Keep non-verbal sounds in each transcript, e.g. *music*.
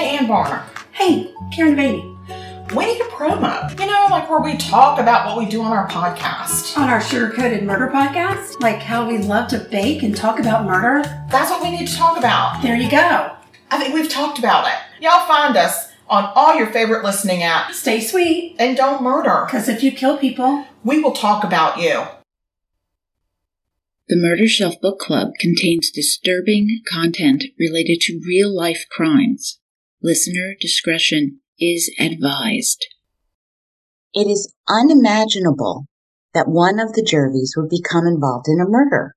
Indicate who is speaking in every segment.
Speaker 1: Hey, Ann Varner.
Speaker 2: Hey, Karen Beatty.
Speaker 1: We need a promo. You know, like where we talk about what we do on our podcast.
Speaker 2: On our Sugar Coated Murder podcast, like how we love to bake and talk about murder.
Speaker 1: That's what we need to talk about.
Speaker 2: There you go.
Speaker 1: I think we've talked about it. Y'all find us on all your favorite listening apps.
Speaker 2: Stay sweet,
Speaker 1: And don't murder.
Speaker 2: because if you kill people,
Speaker 1: We will talk about you.
Speaker 3: The Murder Shelf Book Club contains disturbing content related to real life crimes. Listener discretion is advised.
Speaker 4: It is unimaginable that one of the Jervys would become involved in a murder.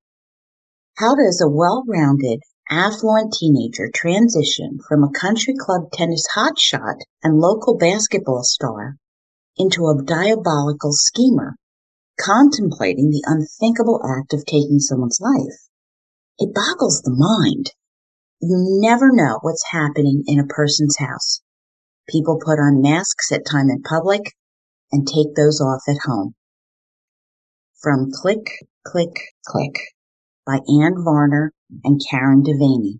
Speaker 4: How does a well-rounded, affluent teenager transition from a country club tennis hotshot and local basketball star into a diabolical schemer, contemplating the unthinkable act of taking someone's life? It boggles the mind. You never know what's happening in a person's house. People put on masks at time in public and take those off at home. From Click, Click, Click by Ann Varner and Karen DeVanie.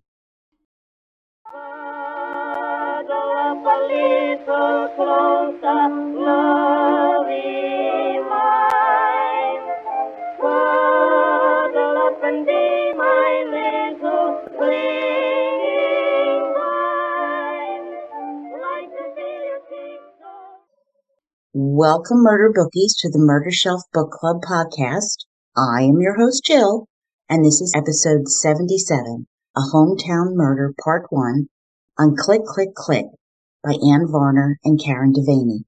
Speaker 4: Welcome, murder bookies, to the Murder Shelf Book Club podcast. I am your host, Jill, and this is episode 77, A Hometown Murder Part 1 on Click, Click, Click by Ann Varner and Karen DeVanie.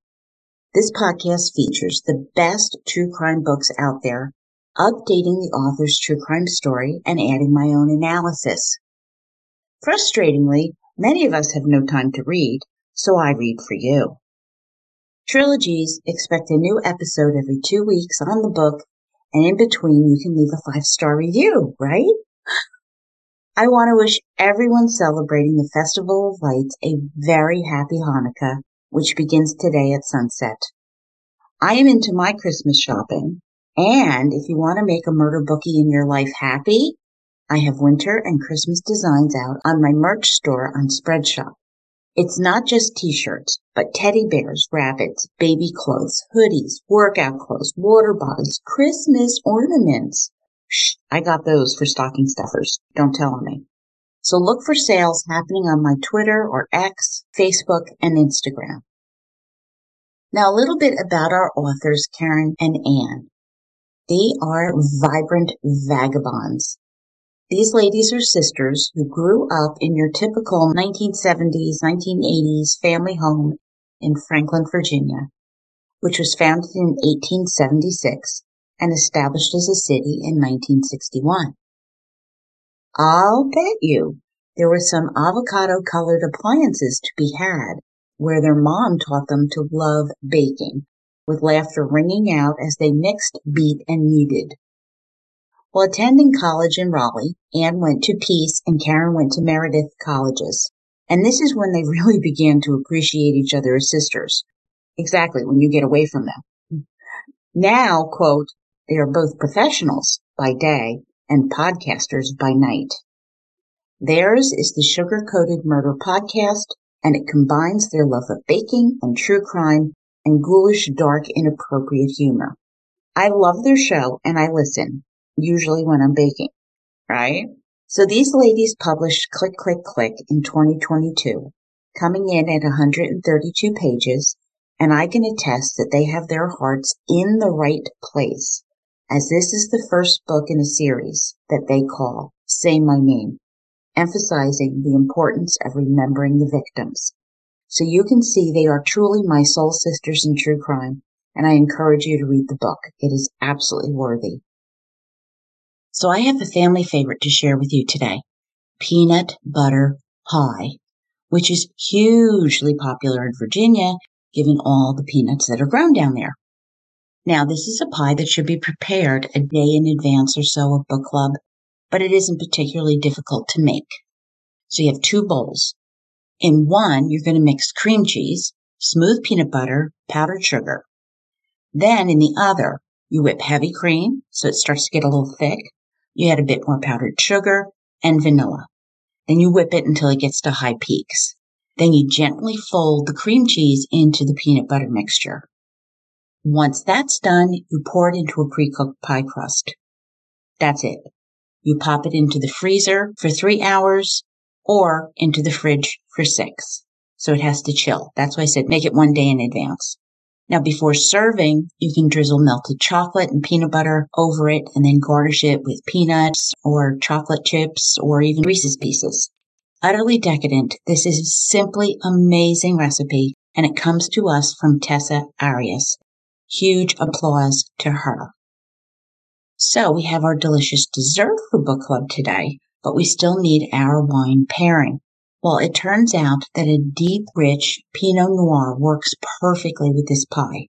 Speaker 4: This podcast features the best true crime books out there, updating the author's true crime story and adding my own analysis. Frustratingly, many of us have no time to read, so I read for you. Trilogies expect a new episode every two weeks on the book, and in between you can leave a five star review, right? I want to wish everyone celebrating the Festival of Lights a very happy Hanukkah, which begins today at sunset. I am into my Christmas shopping, and if you want to make a murder bookie in your life happy, I have winter and Christmas designs out on my merch store on Spreadshop. It's not just t-shirts, but teddy bears, rabbits, baby clothes, hoodies, workout clothes, water bottles, Christmas ornaments. Shh, I got those for stocking stuffers. Don't tell on me. So look for sales happening on my Twitter or X, Facebook, and Instagram. Now a little bit about our authors, Karen and Anne. They are vibrant vagabonds. These ladies are sisters who grew up in your typical 1970s, 1980s family home in Franklin, Virginia, which was founded in 1876 and established as a city in 1961. I'll bet you there were some avocado colored appliances to be had where their mom taught them to love baking, with laughter ringing out as they mixed, beat, and kneaded. While attending college in Raleigh, Anne went to Peace and Karen went to Meredith colleges. And this is when they *laughs* really began to appreciate each other as sisters. Exactly, when you get away from them. Now, quote, they are both professionals by day and podcasters by night. Theirs is the Sugar Coated Murder podcast, and it combines their love of baking and true crime and ghoulish, dark, inappropriate humor. I love their show and I listen, usually when I'm baking, right? So these ladies published Click, Click, Click in 2022, coming in at 132 pages, and I can attest that they have their hearts in the right place, as this is the first book in a series that they call Say My Name, emphasizing the importance of remembering the victims. So you can see they are truly my soul sisters in true crime, and I encourage you to read the book. It is absolutely worthy. So I have a family favorite to share with you today. Peanut Butter Pie, which is hugely popular in Virginia, given all the peanuts that are grown down there. Now, this is a pie that should be prepared a day in advance or so of book club, but it isn't particularly difficult to make. So you have two bowls. In one, you're going to mix cream cheese, smooth peanut butter, powdered sugar. Then in the other, you whip heavy cream so it starts to get a little thick. You add a bit more powdered sugar and vanilla. Then you whip it until it gets to high peaks. Then you gently fold the cream cheese into the peanut butter mixture. Once that's done, you pour it into a pre-cooked pie crust. That's it. You pop it into the freezer for three hours or into the fridge for six. So it has to chill. That's why I said make it one day in advance. Now, before serving, you can drizzle melted chocolate and peanut butter over it and then garnish it with peanuts or chocolate chips or even Reese's pieces. Utterly decadent. This is simply amazing recipe and it comes to us from Tessa Arias. Huge applause to her. So we have our delicious dessert for book club today, but we still need our wine pairing. Well, it turns out that a deep, rich Pinot Noir works perfectly with this pie.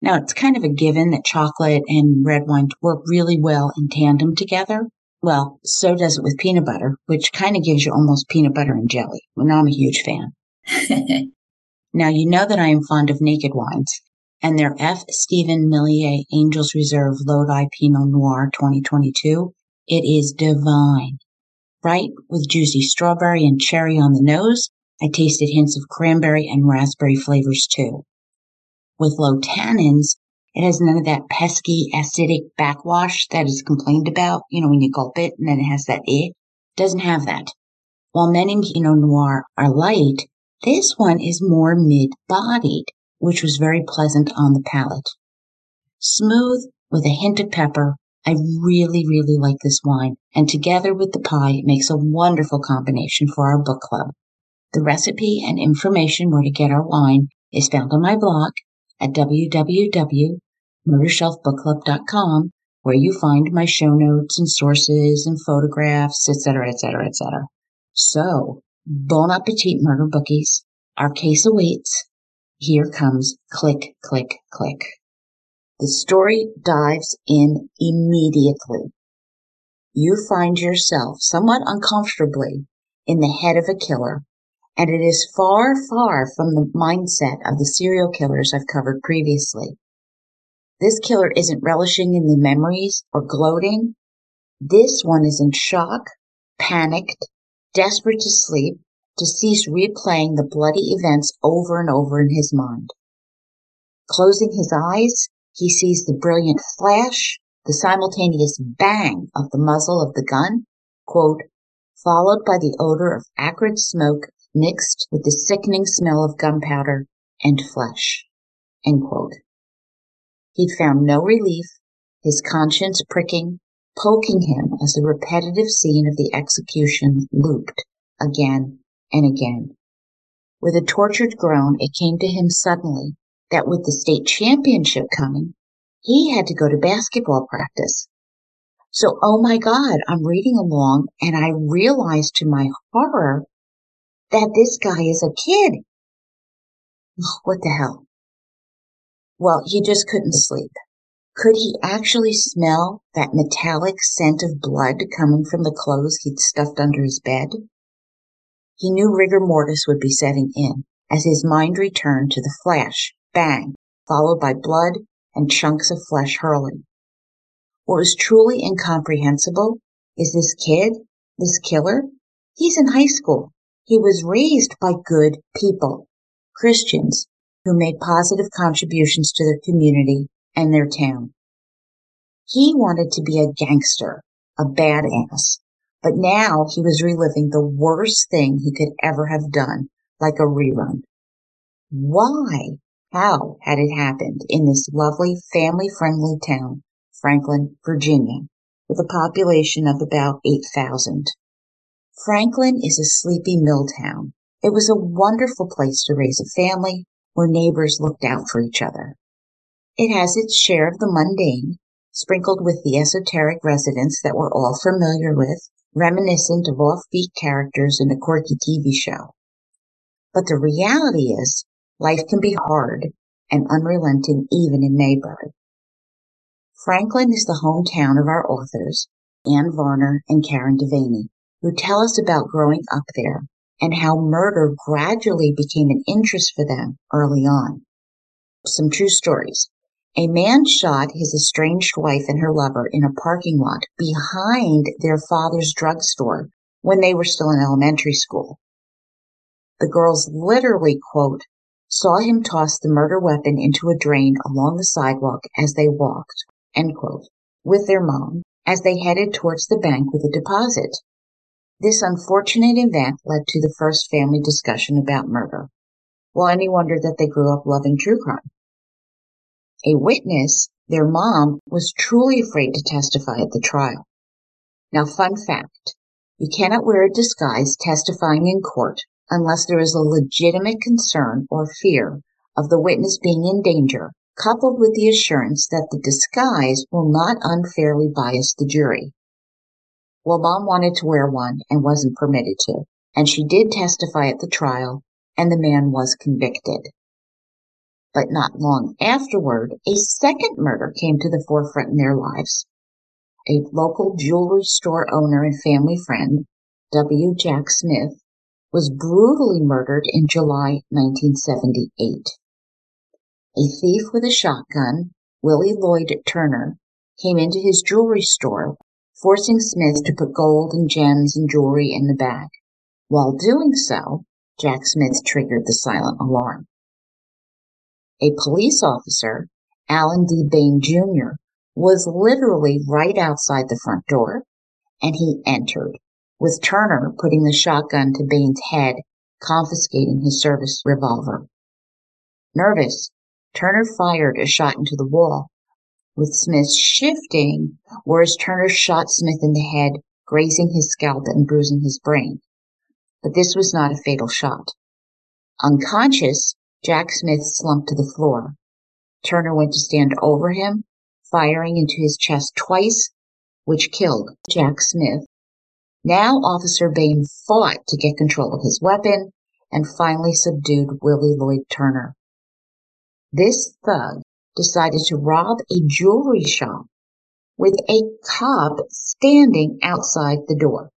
Speaker 4: Now, it's kind of a given that chocolate and red wine work really well in tandem together. Well, so does it with peanut butter, which kind of gives you almost peanut butter and jelly. And I'm a huge fan. *laughs* now, you know that I am fond of naked wines, and their F. Stephen Millier Angels Reserve Lodi Pinot Noir 2022, it is divine bright with juicy strawberry and cherry on the nose. I tasted hints of cranberry and raspberry flavors too. With low tannins, it has none of that pesky acidic backwash that is complained about, you know, when you gulp it and then it has that eh. Doesn't have that. While many Pinot Noir are light, this one is more mid-bodied, which was very pleasant on the palate. Smooth with a hint of pepper I really, really like this wine, and together with the pie, it makes a wonderful combination for our book club. The recipe and information where to get our wine is found on my blog at www.murdershelfbookclub.com, where you find my show notes and sources and photographs, etc., etc., etc. So, bon appetit, murder bookies. Our case awaits. Here comes click, click, click. The story dives in immediately. You find yourself somewhat uncomfortably in the head of a killer, and it is far, far from the mindset of the serial killers I've covered previously. This killer isn't relishing in the memories or gloating. This one is in shock, panicked, desperate to sleep, to cease replaying the bloody events over and over in his mind. Closing his eyes, he sees the brilliant flash, the simultaneous bang of the muzzle of the gun, quote, followed by the odor of acrid smoke mixed with the sickening smell of gunpowder and flesh. End quote. He'd found no relief, his conscience pricking, poking him as the repetitive scene of the execution looped again and again. With a tortured groan, it came to him suddenly that with the state championship coming, he had to go to basketball practice. So, oh my God, I'm reading along and I realize to my horror that this guy is a kid. Oh, what the hell? Well, he just couldn't sleep. Could he actually smell that metallic scent of blood coming from the clothes he'd stuffed under his bed? He knew rigor mortis would be setting in as his mind returned to the flash bang, followed by blood and chunks of flesh hurling. What was truly incomprehensible is this kid, this killer, he's in high school. He was raised by good people, Christians, who made positive contributions to their community and their town. He wanted to be a gangster, a badass, but now he was reliving the worst thing he could ever have done, like a rerun. Why how had it happened in this lovely family-friendly town, Franklin, Virginia, with a population of about 8,000? Franklin is a sleepy mill town. It was a wonderful place to raise a family where neighbors looked out for each other. It has its share of the mundane, sprinkled with the esoteric residents that we're all familiar with, reminiscent of offbeat characters in a quirky TV show. But the reality is, Life can be hard and unrelenting even in Mayberry. Franklin is the hometown of our authors, Anne Varner and Karen DeVanie, who tell us about growing up there and how murder gradually became an interest for them early on. Some true stories. A man shot his estranged wife and her lover in a parking lot behind their father's drugstore when they were still in elementary school. The girls literally, quote, saw him toss the murder weapon into a drain along the sidewalk as they walked, quote, with their mom as they headed towards the bank with a deposit. This unfortunate event led to the first family discussion about murder. Well, any wonder that they grew up loving true crime? A witness, their mom, was truly afraid to testify at the trial. Now, fun fact you cannot wear a disguise testifying in court unless there is a legitimate concern or fear of the witness being in danger, coupled with the assurance that the disguise will not unfairly bias the jury. Well, mom wanted to wear one and wasn't permitted to, and she did testify at the trial, and the man was convicted. But not long afterward, a second murder came to the forefront in their lives. A local jewelry store owner and family friend, W. Jack Smith, was brutally murdered in July 1978. A thief with a shotgun, Willie Lloyd Turner, came into his jewelry store, forcing Smith to put gold and gems and jewelry in the bag. While doing so, Jack Smith triggered the silent alarm. A police officer, Alan D. Bain Jr., was literally right outside the front door, and he entered, with Turner putting the shotgun to Bain's head, confiscating his service revolver. Nervous, Turner fired a shot into the wall, with Smith shifting, whereas Turner shot Smith in the head, grazing his scalp and bruising his brain. But this was not a fatal shot. Unconscious, Jack Smith slumped to the floor. Turner went to stand over him, firing into his chest twice, which killed Jack Smith. Now Officer Bain fought to get control of his weapon and finally subdued Willie Lloyd Turner. This thug decided to rob a jewelry shop with a cop standing outside the door.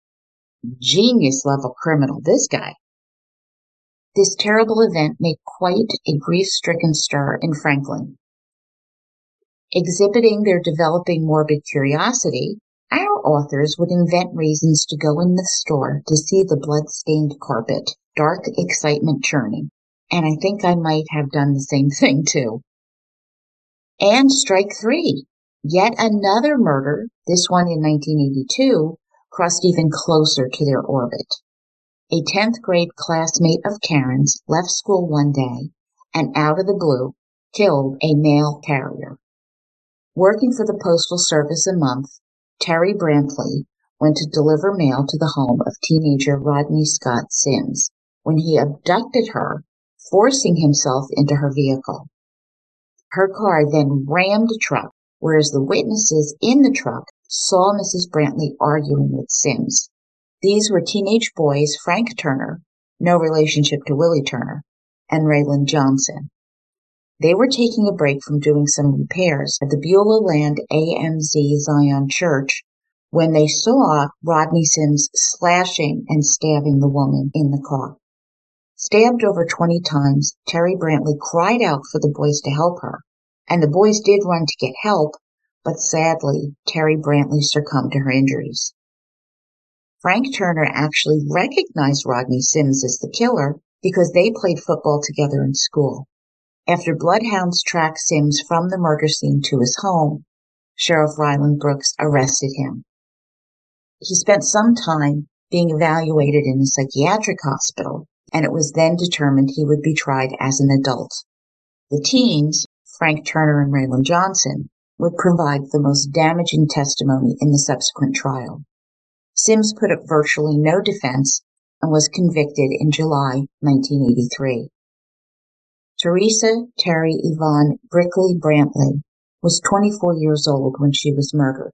Speaker 4: Genius level criminal, this guy. This terrible event made quite a grief stricken stir in Franklin. Exhibiting their developing morbid curiosity, authors would invent reasons to go in the store to see the blood-stained carpet, dark excitement churning, and I think I might have done the same *laughs* thing too. And strike three. Yet another murder, this one in 1982, crossed even closer to their orbit. A 10th grade classmate of Karen's left school one day and out of the blue killed a mail carrier. Working for the Postal Service a month, Terry Brantley went to deliver mail to the home of teenager Rodney Scott Sims when he abducted her forcing himself into her vehicle. Her car then rammed a truck, whereas the witnesses in the truck saw Mrs. Brantley arguing with Sims. These were teenage boys Frank Turner, no relationship to Willie Turner, and Raylan Johnson. They were taking a break from doing some repairs at the Beulah Land AME Zion Church when they saw Rodney Sims slashing and stabbing the woman in the car. Stabbed over 20 times, Terry Brantley cried out for the boys to help her, and the boys did run to get help, but sadly, Terry Brantley succumbed to her injuries. Frank Turner actually recognized Rodney Sims as the killer because they played football together in school. After bloodhounds tracked Sims from the murder scene to his home, Sheriff Ryland Brooks arrested him. He spent some time being evaluated in a psychiatric hospital and it was then determined he would be tried as an adult. The teens, Frank Turner and Raylan Johnson, would provide the most damaging testimony in the subsequent trial. Sims put up virtually no defense and was convicted in July 1983. Teresa Terry Yvonne Brickley Brantley was 24 years old when she was murdered.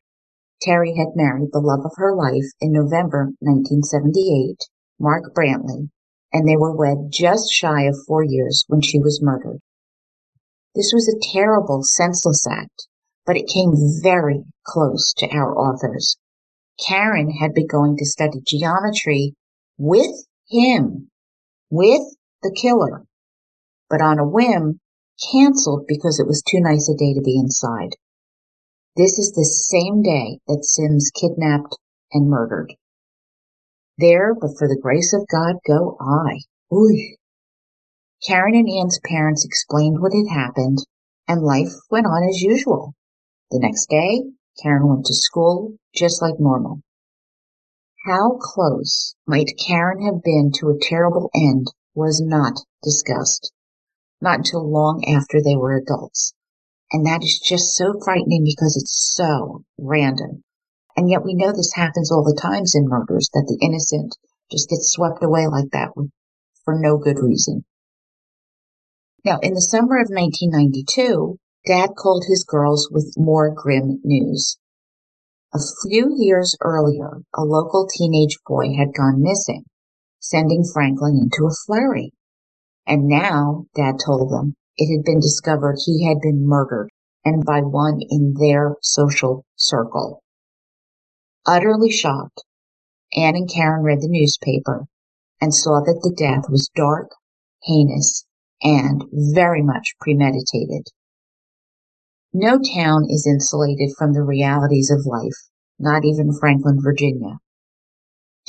Speaker 4: Terry had married the love of her life in November 1978, Mark Brantley, and they were wed just shy of four years when she was murdered. This was a terrible, senseless act, but it came very close to our authors. Karen had been going to study geometry with him, with the killer, but on a whim, canceled because it was too nice a day to be inside. This is the same day that Sims kidnapped and murdered. There, but for the grace of God, go I. Ooh. Karen and Ann's parents explained what had happened, and life went on as usual. The next day, Karen went to school just like normal. How close might Karen have been to a terrible end was not discussed, not until long after they were adults. And that is just so frightening because it's so random. And yet we know this happens all the times in murders that the innocent just get swept away like that for no good reason. Now, in the summer of 1992, Dad called his girls with more grim news. A few years earlier, a local teenage boy had gone missing, sending Franklin into a flurry. And now, Dad told them, it had been discovered he had been murdered, and by one in their social circle. Utterly shocked, Anne and Karen read the newspaper and saw that the death was dark, heinous, and very much premeditated. No town is insulated from the realities of life, not even Franklin, Virginia.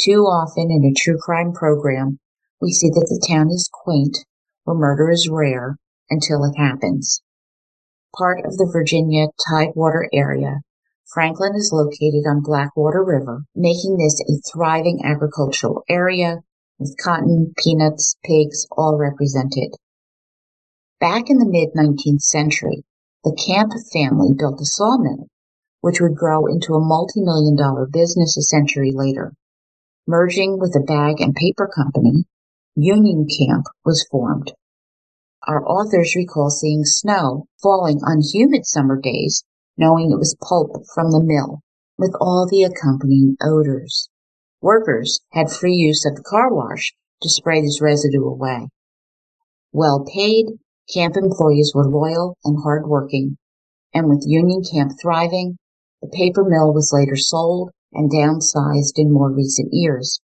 Speaker 4: Too often in a true crime program, we see that the town is quaint, where murder is rare, until it happens. Part of the Virginia Tidewater area, Franklin is located on Blackwater River, making this a thriving agricultural area with cotton, peanuts, pigs all represented. Back in the mid 19th century, the Camp family built a sawmill, which would grow into a multi million dollar business a century later. Merging with a bag and paper company, Union Camp was formed. Our authors recall seeing snow falling on humid summer days, knowing it was pulp from the mill, with all the accompanying odors. Workers had free use of the car wash to spray this residue away. Well paid, camp employees were loyal and hardworking, and with Union Camp thriving, the paper mill was later sold and downsized in more recent years.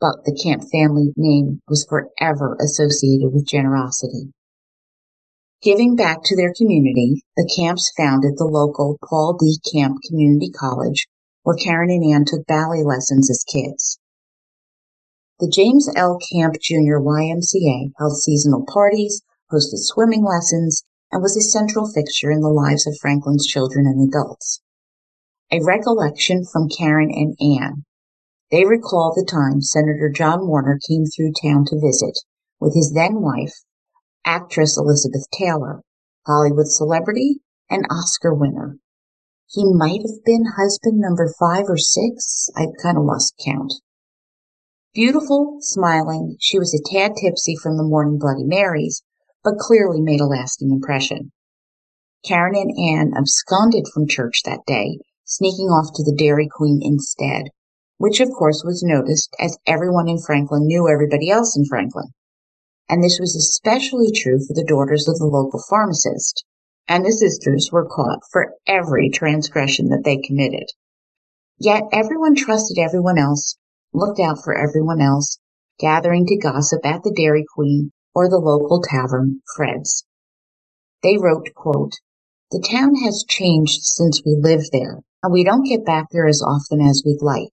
Speaker 4: But the Camp family name was forever associated with generosity. Giving back to their community, the Camps founded the local Paul D. Camp Community College, where Karen and Ann took ballet lessons as kids. The James L. Camp Jr. YMCA held seasonal parties, hosted swimming lessons, and was a central fixture in the lives of Franklin's children and adults. A recollection from Karen and Ann. They recall the time Senator John Warner came through town to visit with his then wife, actress Elizabeth Taylor, Hollywood celebrity, and Oscar winner. He might have been husband number five or six. I kind of lost count. Beautiful, smiling, she was a tad tipsy from the morning Bloody Marys, but clearly made a lasting impression. Karen and Anne absconded from church that day, sneaking off to the Dairy Queen instead, which of course was noticed as everyone in Franklin knew everybody else in Franklin and this was especially true for the daughters of the local pharmacist, and the sisters were caught for every transgression that they committed. Yet everyone trusted everyone else, looked out for everyone else, gathering to gossip at the Dairy Queen or the local tavern, Fred's. They wrote, quote, The town has changed since we lived there, and we don't get back there as often as we'd like.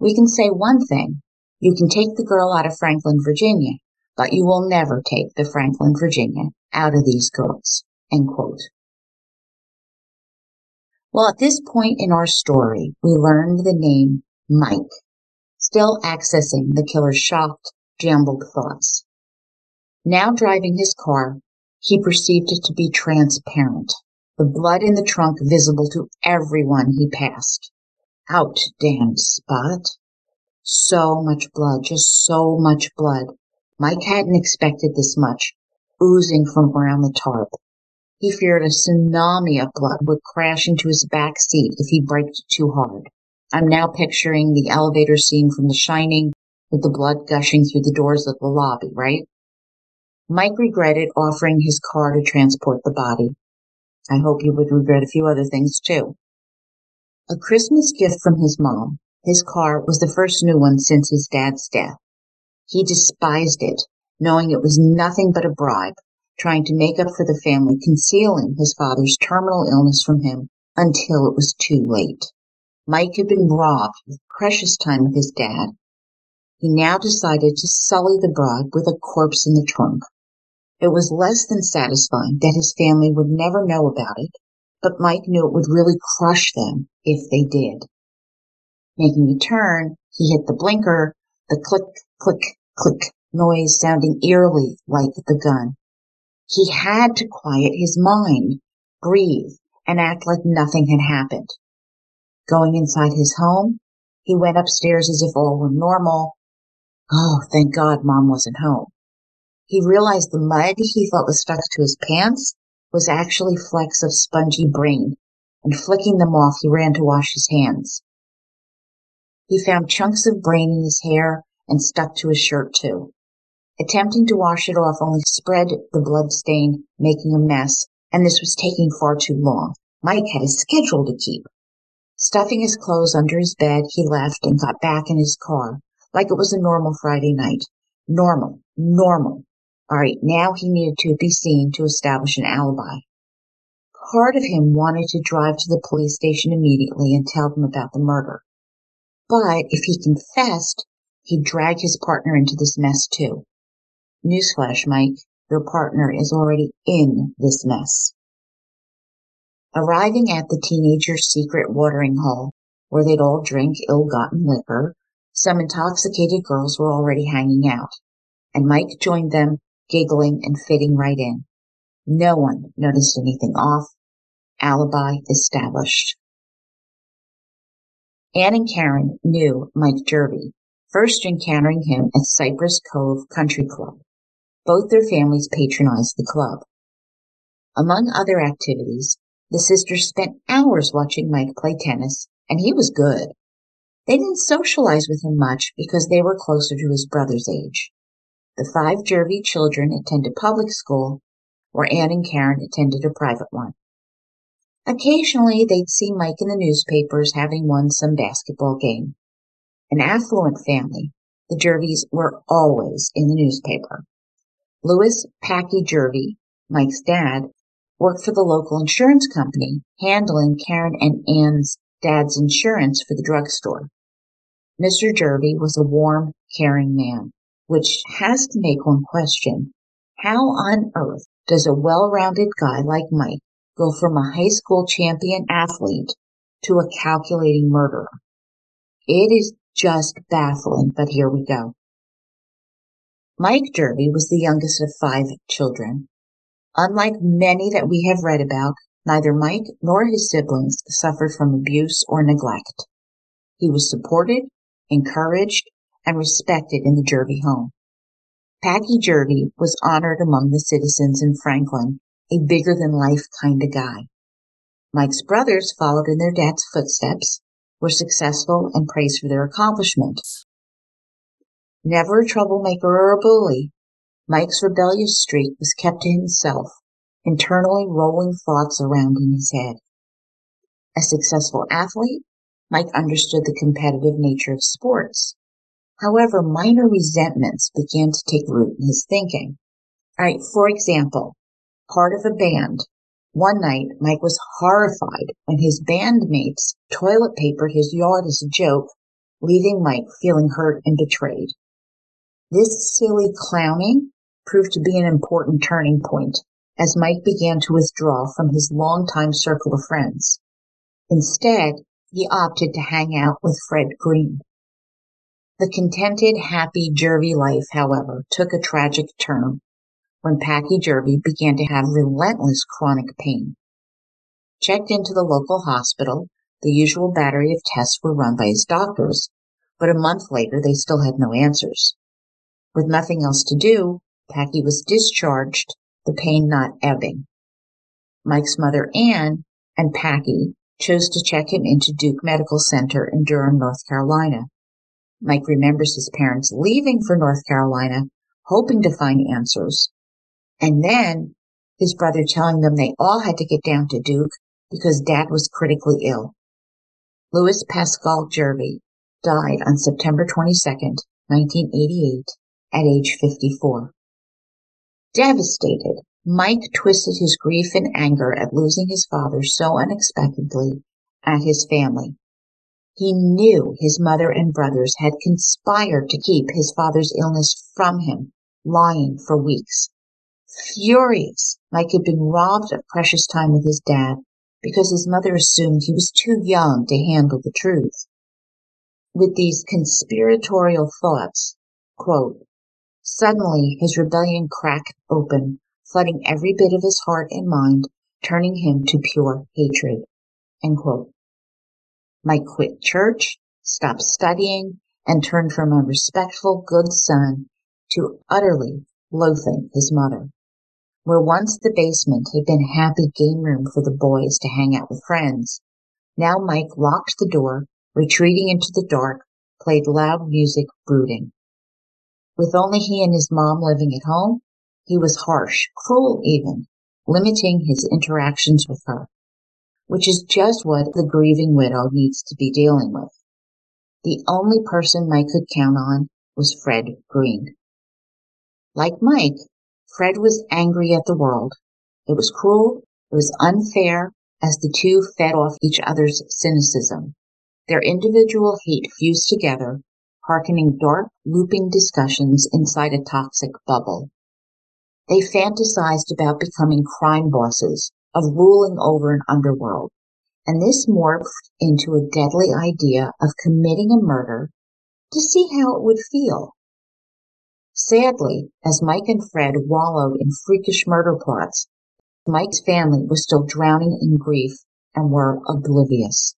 Speaker 4: We can say one thing. You can take the girl out of Franklin, Virginia, but you will never take the Franklin, Virginia out of these girls. End quote. Well, at this point in our story, we learned the name Mike, still accessing the killer's shocked, jumbled thoughts. Now driving his car, he perceived it to be transparent, the blood in the trunk visible to everyone he passed. Out, damned spot. So much blood, just so much blood. Mike hadn't expected this much, oozing from around the tarp. He feared a tsunami of blood would crash into his back seat if he braked too hard. I'm now picturing the elevator scene from The Shining with the blood gushing through the doors of the lobby, right? Mike regretted offering his car to transport the body. I hope he would regret a few other things too. A Christmas gift from his mom, his car was the first new one since his dad's death. He despised it, knowing it was nothing but a bribe, trying to make up for the family concealing his father's terminal illness from him until it was too late. Mike had been robbed of precious time with his dad. he now decided to sully the bribe with a corpse in the trunk. It was less than satisfying that his family would never know about it, but Mike knew it would really crush them if they did. Making a turn, he hit the blinker, the click, click, click noise sounding eerily like the gun. He had to quiet his mind, breathe, and act like nothing had happened. Going inside his home, he went upstairs as if all were normal. Oh, thank God mom wasn't home. He realized the mud he thought was stuck to his pants was actually flecks of spongy brain, and flicking them off, he ran to wash his hands. He found chunks of brain in his hair and stuck to his shirt too. Attempting to wash it off only spread the blood stain, making a mess, and this was taking far too long. Mike had a schedule to keep. Stuffing his clothes under his bed, he left and got back in his car, like it was a normal Friday night. Normal, normal. All right, now he needed to be seen to establish an alibi. Part of him wanted to drive to the police station immediately and tell them about the murder. But if he confessed, he'd drag his partner into this mess too. Newsflash, Mike, your partner is already in this mess. Arriving at the teenager's secret watering hole, where they'd all drink ill-gotten liquor, some intoxicated girls were already hanging out, and Mike joined them, giggling and fitting right in. No one noticed anything off. Alibi established. Ann and Karen knew Mike Jervey, first encountering him at Cypress Cove Country Club. Both their families patronized the club. Among other activities, the sisters spent hours watching Mike play tennis, and he was good. They didn't socialize with him much because they were closer to his brother's age. The five Jervy children attended public school, where Ann and Karen attended a private one. Occasionally, they'd see Mike in the newspapers having won some basketball game. An affluent family, the Jerveys were always in the newspaper. Louis Packy Jervy, Mike's dad, worked for the local insurance company, handling Karen and Ann's dad's insurance for the drugstore. Mr. Jervy was a warm, caring man, which has to make one question, how on earth does a well-rounded guy like Mike go from a high school champion athlete to a calculating murderer? It is just baffling, but here we go. Mike Jervey was the youngest of five children. Unlike many that we have read about, neither Mike nor his siblings suffered from abuse or neglect. He was supported, encouraged, and respected in the Jervey home. Packy Jervey was honored among the citizens in Franklin, a bigger than life kind of guy. Mike's brothers followed in their dad's footsteps, were successful, and praised for their accomplishments. Never a troublemaker or a bully, Mike's rebellious streak was kept to himself, internally rolling thoughts around in his head. A successful athlete, Mike understood the competitive nature of sports. However, minor resentments began to take root in his thinking. All right, for example, part of a band. One night, Mike was horrified when his bandmates toilet papered his yard as a joke, leaving Mike feeling hurt and betrayed. This silly clowning proved to be an important turning point as Mike began to withdraw from his longtime circle of friends. Instead, he opted to hang out with Fred Green. The contented, happy Jervy life, however, took a tragic turn when Packy Jervy began to have relentless chronic pain. Checked into the local hospital, the usual battery of tests were run by his doctors, but a month later they still had no answers. With nothing else to do, Packy was discharged, the pain not ebbing. Mike's mother, Anne, and Packy chose to check him into Duke Medical Center in Durham, North Carolina. Mike remembers his parents leaving for North Carolina, hoping to find answers, and then his brother telling them they all had to get down to Duke because dad was critically ill. Louis Pascal Jervey died on September 22nd, 1988 at age 54. Devastated, Mike twisted his grief and anger at losing his father so unexpectedly at his family. He knew his mother and brothers had conspired to keep his father's illness from him, lying for weeks. Furious, Mike had been robbed of precious time with his dad because his mother assumed he was too young to handle the truth. With these conspiratorial thoughts, quote, suddenly his rebellion cracked open, flooding every bit of his heart and mind, turning him to pure hatred. End quote. Mike quit church, stopped studying, and turned from a respectful, good son to utterly loathing his mother. Where once the basement had been a happy game room for the boys to hang out with friends, now Mike locked the door, retreating into the dark, played loud music, brooding. With only he and his mom living at home, he was harsh, cruel even, limiting his interactions with her, which is just what the grieving widow needs to be dealing with. The only person Mike could count on was Fred Green. Like Mike, Fred was angry at the world. It was cruel, it was unfair, as the two fed off each other's cynicism. Their individual hate fused together, hearkening dark, looping discussions inside a toxic bubble. They fantasized about becoming crime bosses, of ruling over an underworld, and this morphed into a deadly idea of committing a murder to see how it would feel. Sadly, as Mike and Fred wallowed in freakish murder plots, Mike's family was still drowning in grief and were oblivious.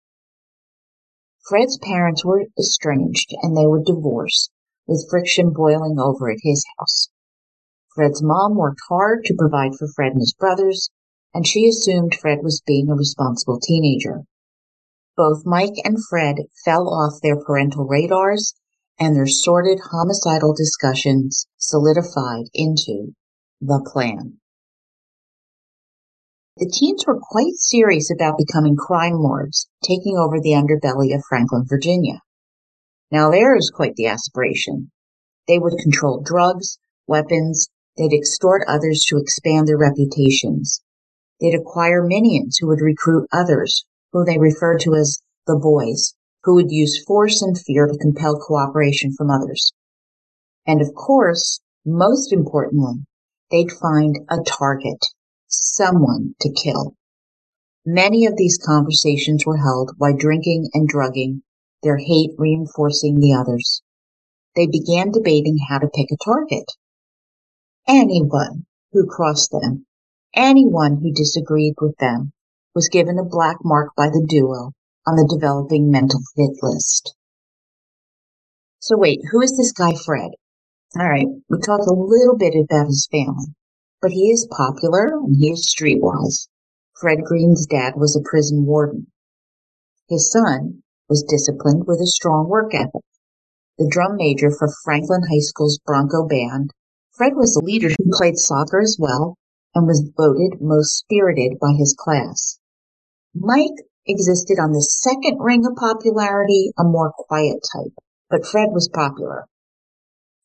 Speaker 4: Fred's parents were estranged and they were divorced, with friction boiling over at his house. Fred's mom worked hard to provide for Fred and his brothers, and she assumed Fred was being a responsible teenager. Both Mike and Fred fell off their parental radars and their sordid homicidal discussions solidified into the plan. The teens were quite serious about becoming crime lords, taking over the underbelly of Franklin, Virginia. Now theirs quite the aspiration. They would control drugs, weapons, they'd extort others to expand their reputations. They'd acquire minions who would recruit others, who they referred to as the boys, who would use force and fear to compel cooperation from others. And of course, most importantly, they'd find a target, someone to kill. Many of these conversations were held while drinking and drugging, their hate reinforcing the others. They began debating how to pick a target. Anyone who crossed them, anyone who disagreed with them, was given a black mark by the duo on the developing mental hit list. So wait, who is this guy Fred? All right, we talked a little bit about his family, but he is popular and he is streetwise. Fred Green's dad was a prison warden. His son was disciplined with a strong work ethic. The drum major for Franklin High School's Bronco band, Fred was a leader who played soccer as well and was voted most spirited by his class. Mike existed on the second ring of popularity, a more quiet type, but Fred was popular.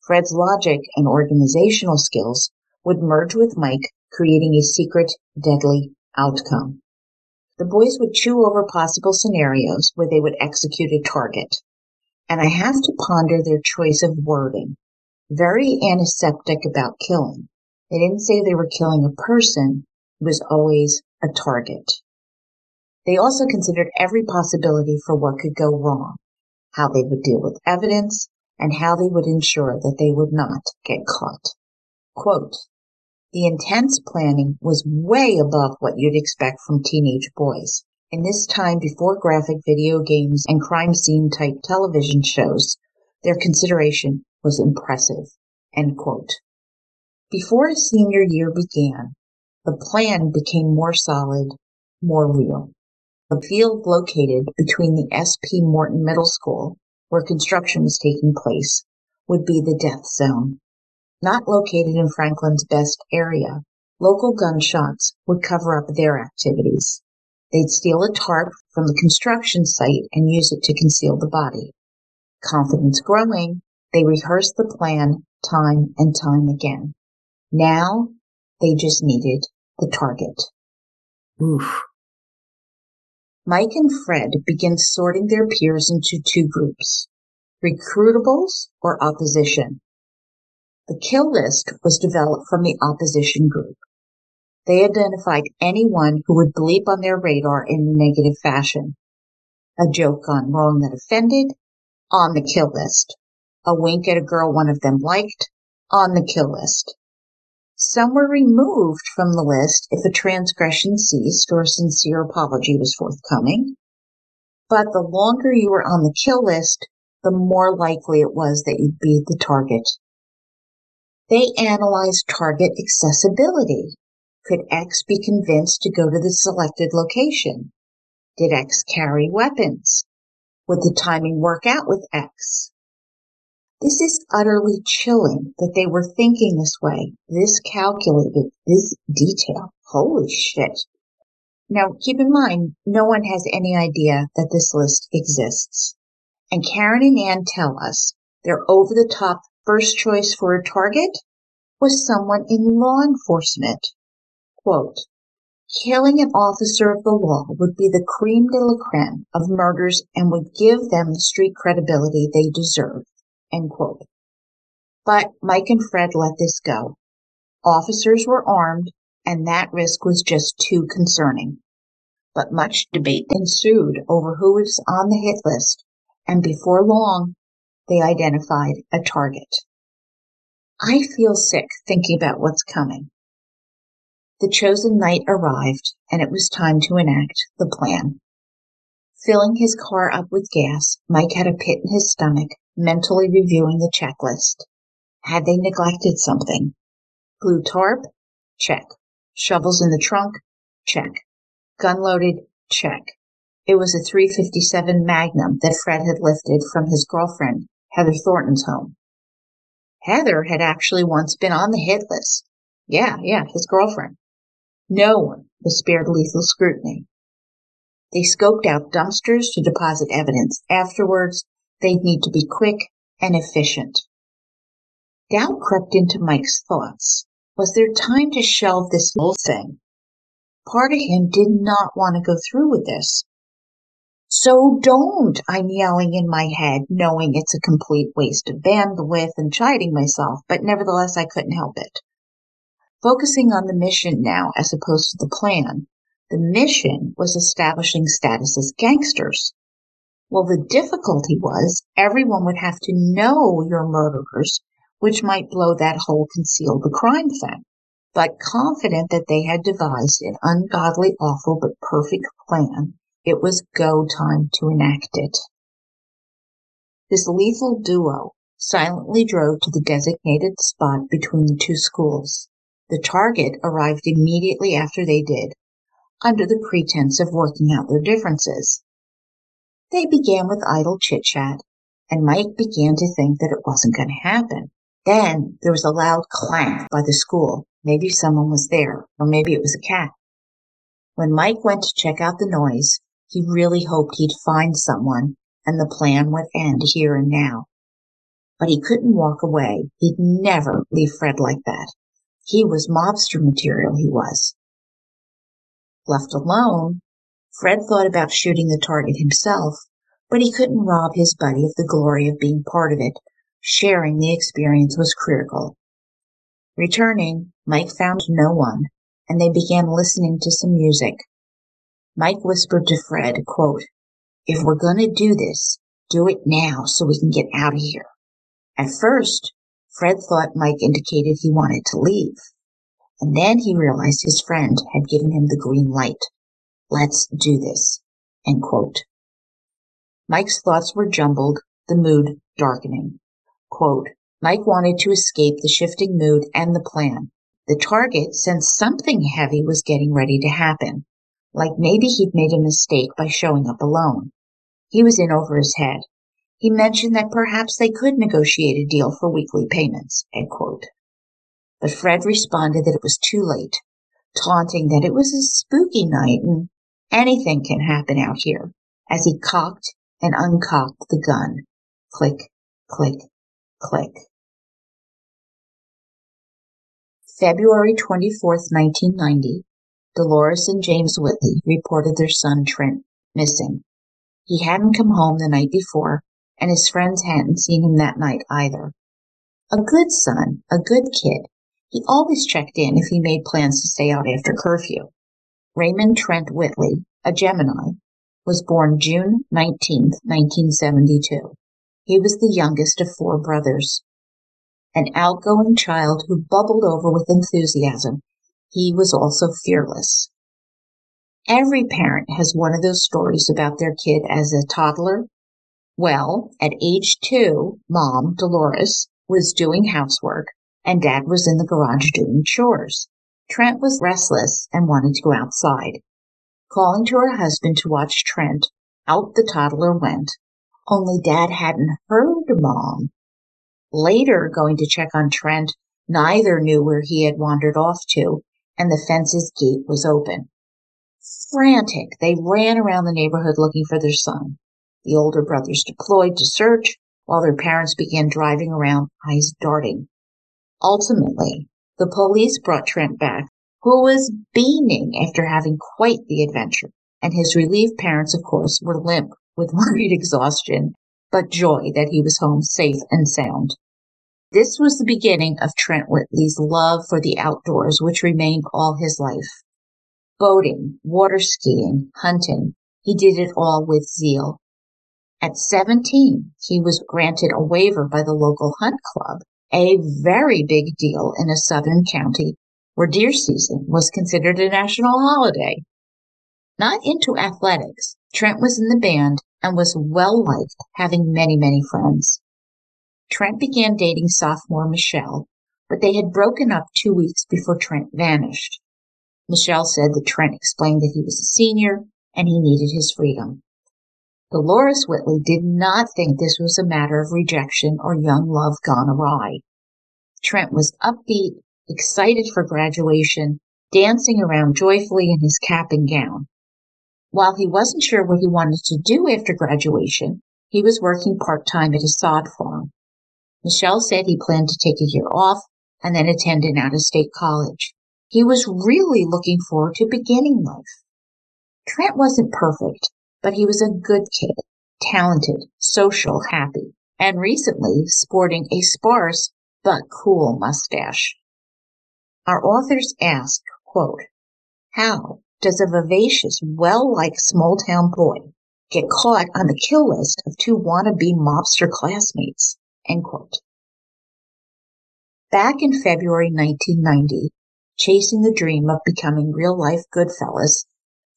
Speaker 4: Fred's logic and organizational skills would merge with Mike, creating a secret, deadly outcome. The boys would chew over possible scenarios where they would execute a target. And I have to ponder their choice of wording. Very antiseptic about killing. They didn't say they were killing a person, it was always a target. They also considered every possibility for what could go wrong, how they would deal with evidence, and how they would ensure that they would not get caught. Quote, the intense planning was way above what you'd expect from teenage boys. In this time before graphic video games and crime scene type television shows, their consideration was impressive. End quote. Before his senior year began, the plan became more solid, more real. The field located between the S.P. Morton Middle School, where construction was taking place, would be the death zone. Not located in Franklin's best area, local gunshots would cover up their activities. They'd steal a tarp from the construction site and use it to conceal the body. Confidence growing, they rehearsed the plan time and time again. Now, they just needed the target.
Speaker 3: Oof.
Speaker 4: Mike and Fred begin sorting their peers into two groups recruitables or opposition. The kill list was developed from the opposition group. They identified anyone who would bleep on their radar in a negative fashion. A joke gone wrong that offended, on the kill list. A wink at a girl one of them liked, on the kill list. Some were removed from the list if a transgression ceased or a sincere apology was forthcoming. But the longer you were on the kill list, the more likely it was that you'd be the target. They analyzed target accessibility. Could X be convinced to go to the selected location? Did X carry weapons? Would the timing work out with X? This is utterly chilling that they were thinking this way, this calculated, this detailed. Holy shit. Now, keep in mind, no one has any idea that this list exists. And Karen and Anne tell us their over the top first choice for a target was someone in law enforcement. Quote, killing an officer of the law would be the creme de la creme of murders and would give them the street credibility they deserve. End quote. But Mike and Fred let this go. Officers were armed, and that risk was just too concerning. But much debate ensued over who was on the hit list, and before long, they identified a target. I feel sick thinking about what's coming. The chosen night arrived, and it was time to enact the plan. Filling his car up with gas, Mike had a pit in his stomach mentally reviewing the checklist. Had they neglected something? Blue tarp? Check. Shovels in the trunk? Check. Gun loaded? Check. It was a 357 Magnum that Fred had lifted from his girlfriend, Heather Thornton's home. Heather had actually once been on the hit list. Yeah, yeah, his girlfriend. No one was spared lethal scrutiny. They scoped out dumpsters to deposit evidence afterwards They'd need to be quick and efficient. Doubt crept into Mike's thoughts. Was there time to shelve this whole thing? Part of him did not want to go through with this. So don't, I'm yelling in my head, knowing it's a complete waste of bandwidth and chiding myself, but nevertheless I couldn't help it. Focusing on the mission now as opposed to the plan, the mission was establishing status as gangsters. Well, the difficulty was everyone would have to know you're murderers, which might blow that whole conceal the crime thing. But confident that they had devised an ungodly, awful, but perfect plan, it was go time to enact it. This lethal duo silently drove to the designated spot between the two schools. The target arrived immediately after they did, under the pretense of working out their differences. They began with idle chit-chat, and Mike began to think that it wasn't going to happen. Then there was a loud clank by the school. Maybe someone was there, or maybe it was a cat. When Mike went to check out the noise, he really hoped he'd find someone and the plan would end here and now. But he couldn't walk away. He'd never leave Fred like that. He was mobster material, he was. Left alone, Fred thought about shooting the target himself, but he couldn't rob his buddy of the glory of being part of it. Sharing the experience was critical. Returning, Mike found no one, and they began listening to some music. Mike whispered to Fred, quote, If we're going to do this, do it now so we can get out of here. At first, Fred thought Mike indicated he wanted to leave. And then he realized his friend had given him the green light. Let's do this. End quote. Mike's thoughts were jumbled, the mood darkening. Quote, Mike wanted to escape the shifting mood and the plan. The target sensed something heavy was getting ready to happen, like maybe he'd made a mistake by showing up alone. He was in over his head. He mentioned that perhaps they could negotiate a deal for weekly payments. End quote. But Fred responded that it was too late, taunting that it was a spooky night and Anything can happen out here as he cocked and uncocked the gun. Click, click, click. February 24th, 1990, Dolores and James Whitley reported their son Trent missing. He hadn't come home the night before, and his friends hadn't seen him that night either. A good son, a good kid. He always checked in if he made plans to stay out after curfew. Raymond Trent Whitley, a Gemini, was born June 19, 1972. He was the youngest of four brothers. An outgoing child who bubbled over with enthusiasm, he was also fearless. Every parent has one of those stories about their kid as a toddler. Well, at age two, mom, Dolores, was doing housework and dad was in the garage doing chores. Trent was restless and wanted to go outside. Calling to her husband to watch Trent, out the toddler went. Only dad hadn't heard mom. Later, going to check on Trent, neither knew where he had wandered off to, and the fence's gate was open. Frantic, they ran around the neighborhood looking for their son. The older brothers deployed to search, while their parents began driving around, eyes darting. Ultimately, the police brought Trent back, who was beaming after having quite the adventure, and his relieved parents, of course, were limp with *laughs* worried exhaustion, but joy that he was home safe and sound. This was the beginning of Trent Whitley's love for the outdoors, which remained all his life. Boating, water skiing, hunting, he did it all with zeal. At 17, he was granted a waiver by the local hunt club, a very big deal in a southern county where deer season was considered a national holiday. Not into athletics, Trent was in the band and was well liked, having many, many friends. Trent began dating sophomore Michelle, but they had broken up two weeks before Trent vanished. Michelle said that Trent explained that he was a senior and he needed his freedom. Dolores Whitley did not think this was a matter of rejection or young love gone awry. Trent was upbeat, excited for graduation, dancing around joyfully in his cap and gown. While he wasn't sure what he wanted to do after graduation, he was working part time at a sod farm. Michelle said he planned to take a year off and then attend an out of state college. He was really looking forward to beginning life. Trent wasn't perfect, but he was a good kid, talented, social, happy, and recently sporting a sparse but cool mustache. Our authors ask, quote, how does a vivacious, well-liked small-town boy get caught on the kill list of two wannabe mobster classmates? End quote. Back in February 1990, chasing the dream of becoming real-life Goodfellas,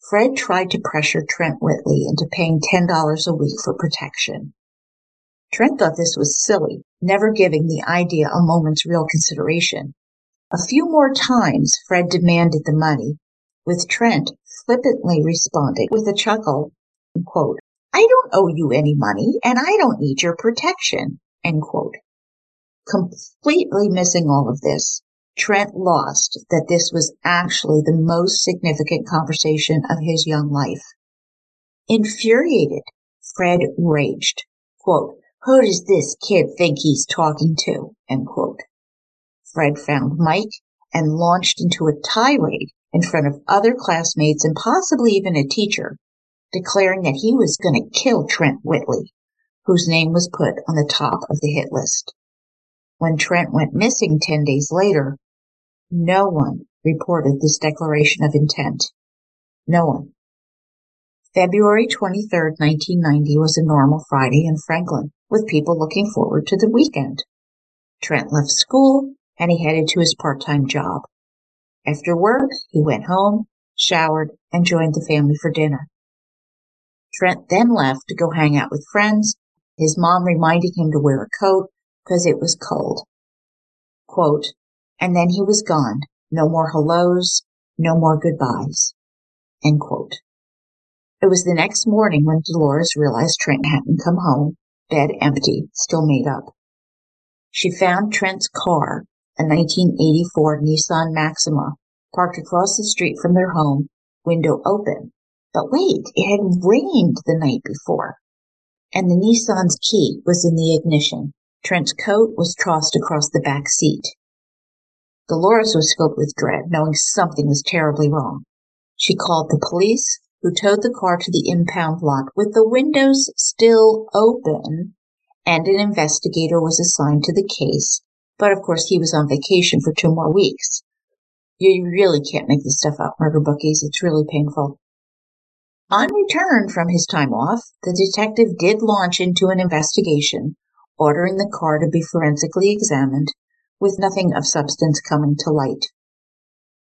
Speaker 4: Fred tried to pressure Trent Whitley into paying $10 a week for protection. Trent thought this was silly, never giving the idea a moment's real consideration. A few more times Fred demanded the money, with Trent flippantly responding with a chuckle, quote, I don't owe you any money and I don't need your protection, end quote. Completely missing all of this, Trent lost that this was actually the most significant conversation of his young life. Infuriated, Fred raged, quote, who does this kid think he's talking to? End quote. Fred found Mike and launched into a tirade in front of other classmates and possibly even a teacher, declaring that he was going to kill Trent Whitley, whose name was put on the top of the hit list. When Trent went missing 10 days later, no one reported this declaration of intent. No one. February 23, 1990 was a normal Friday in Franklin, with people looking forward to the weekend. Trent left school and he headed to his part-time job. After work, he went home, showered, and joined the family for dinner. Trent then left to go hang out with friends, his mom reminding him to wear a coat because it was cold. Quote, and then he was gone. No more hellos, no more goodbyes. End quote. It was the next morning when Dolores realized Trent hadn't come home, bed empty, still made up. She found Trent's car, a 1984 Nissan Maxima, parked across the street from their home, window open. But wait, it had rained the night before. And the Nissan's key was in the ignition. Trent's coat was tossed across the back seat. Dolores was filled with dread, knowing something was terribly wrong. She called the police, who towed the car to the impound lot with the windows still open, and an investigator was assigned to the case, but of course he was on vacation for two more weeks. You really can't make this stuff up, murder bookies. It's really painful. On return from his time off, the detective did launch into an investigation, ordering the car to be forensically examined, with nothing of substance coming to light.